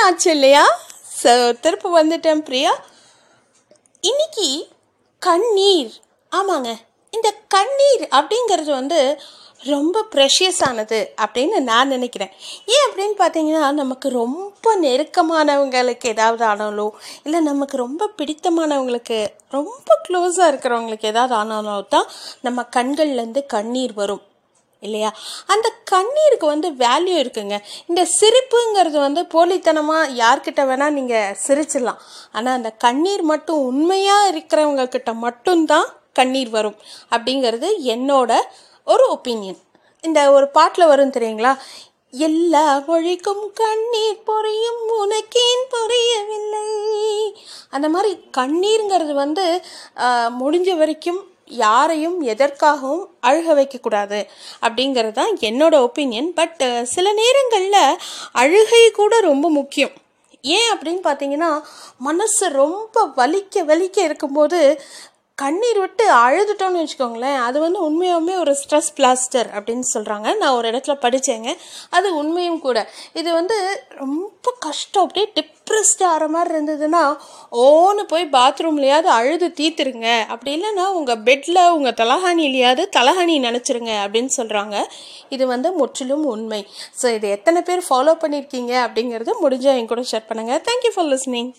வாரம் ஆச்சு இல்லையா? ஸோ திருப்பி வந்துட்டேன் பிரியா. இன்னைக்கு கண்ணீர். ஆமாங்க. இந்த கண்ணீர் அப்படிங்கிறது வந்து ரொம்ப ப்ரெஷியஸானது அப்படின்னு நான் நினைக்கிறேன். ஏன் அப்படின்னு பார்த்தீங்கன்னா நமக்கு ரொம்ப நெருக்கமானவங்களுக்கு ஏதாவது ஆனாலோ இல்லை நமக்கு ரொம்ப பிடித்தமானவங்களுக்கு ரொம்ப க்ளோஸாக இருக்கிறவங்களுக்கு ஏதாவது ஆனாலோ தான் நம்ம கண்கள்லேருந்து கண்ணீர் வரும். இல்லையா? அந்த கண்ணீருக்கு வந்து வேல்யூ இருக்குங்க. இந்த சிரிப்புங்கிறது வந்து போலித்தனமாக யார்கிட்ட வேணால் நீங்கள் சிரிச்சிடலாம். ஆனால் அந்த கண்ணீர் மட்டும் உண்மையாக இருக்கிறவங்க கிட்ட மட்டும்தான் கண்ணீர் வரும். அப்படிங்கிறது என்னோட ஒரு ஒப்பீனியன் இந்த ஒரு பாட்டில் வரும் தெரியுங்களா? எல்லா மொழிக்கும் கண்ணீர் பொரியும் உனக்கேன் புரியவில்லை? அந்த மாதிரி கண்ணீருங்கிறது வந்து முடிஞ்ச வரைக்கும் யாரையும் எதற்காகவும் அழுக வைக்கக்கூடாது அப்படிங்கிறது தான் என்னோட ஒப்பீனியன் பட் சில நேரங்களில் அழுகை கூட ரொம்ப முக்கியம். ஏன் அப்படின்னு பார்த்தீங்கன்னா மனசு ரொம்ப வலிக்க வலிக்க இருக்கும்போது கண்ணீர் விட்டு அழுதுட்டோம்னு வச்சுக்கோங்களேன் அது வந்து உண்மையாலுமே ஒரு ஸ்ட்ரெஸ் பிளாஸ்டர் அப்படின்னு சொல்கிறாங்க நான் ஒரு இடத்துல படித்தேங்க அது உண்மையும் கூட. இது வந்து ரொம்ப கஷ்டம். அப்படியே டிப்ரெஸ்ட் ஆகிற மாதிரி இருந்ததுன்னா ஓன்னு போய் பாத்ரூம்லையாவது அழுது தீத்துருங்க. அப்படி இல்லைன்னா உங்கள் பெட்டில் உங்கள் தலகாணிலையாவது தலகாணி நினச்சிருங்க அப்படின்னு சொல்கிறாங்க இது வந்து முற்றிலும் உண்மை. ஸோ இது எத்தனை பேர் ஃபாலோ பண்ணியிருக்கீங்க அப்படிங்கிறது முடிஞ்சால் என் கூட ஷேர் பண்ணுங்கள் தேங்க்யூ ஃபார் லிஸ்னிங்